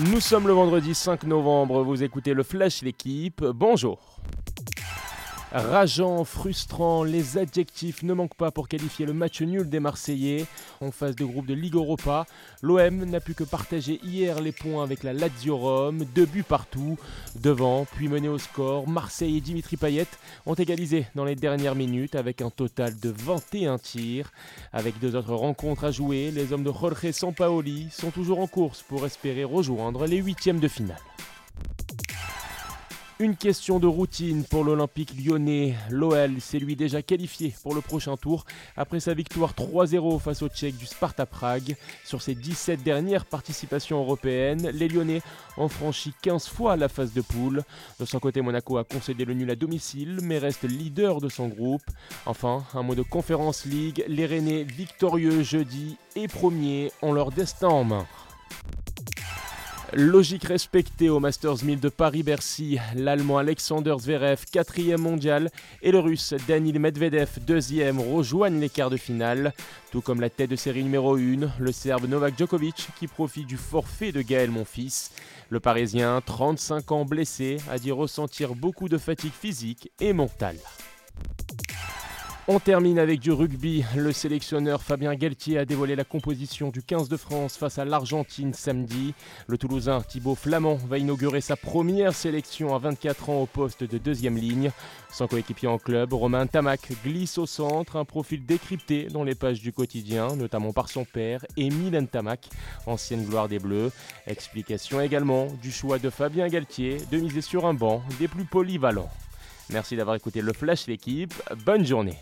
Nous sommes le vendredi 5 novembre, vous écoutez le Flash l'équipe, bonjour. Rageant, frustrant, les adjectifs ne manquent pas pour qualifier le match nul des Marseillais. En phase de groupe de Ligue Europa, l'OM n'a pu que partager hier les points avec la Lazio Rome, deux buts partout. Devant, puis mené au score, Marseille et Dimitri Payet ont égalisé dans les dernières minutes avec un total de 21 tirs. Avec deux autres rencontres à jouer, les hommes de Jorge Sampaoli sont toujours en course pour espérer rejoindre les huitièmes de finale. Une question de routine pour l'Olympique lyonnais. L'OL s'est lui déjà qualifié pour le prochain tour après sa victoire 3-0 face au Tchèques du Sparta Prague. Sur ses 17 dernières participations européennes, les Lyonnais ont franchi 15 fois la phase de poule. De son côté, Monaco a concédé le nul à domicile mais reste leader de son groupe. Enfin, un mot de Conférence League, les Rennais victorieux jeudi et premiers ont leur destin en main. Logique respectée au Masters 1000 de Paris-Bercy, l'Allemand Alexander Zverev, quatrième mondial, et le Russe Danil Medvedev, deuxième, rejoignent les quarts de finale. Tout comme la tête de série numéro 1, le Serbe Novak Djokovic qui profite du forfait de Gaël Monfils. Le Parisien, 35 ans blessé, a dit ressentir beaucoup de fatigue physique et mentale. On termine avec du rugby. Le sélectionneur Fabien Galtier a dévoilé la composition du 15 de France face à l'Argentine samedi. Le Toulousain Thibaut Flamand va inaugurer sa première sélection à 24 ans au poste de deuxième ligne. Son coéquipier en club, Romain Tamac, glisse au centre, un profil décrypté dans les pages du quotidien, notamment par son père, Émile Tamac, ancienne gloire des Bleus. Explication également du choix de Fabien Galtier de miser sur un banc des plus polyvalents. Merci d'avoir écouté le Flash l'équipe. Bonne journée.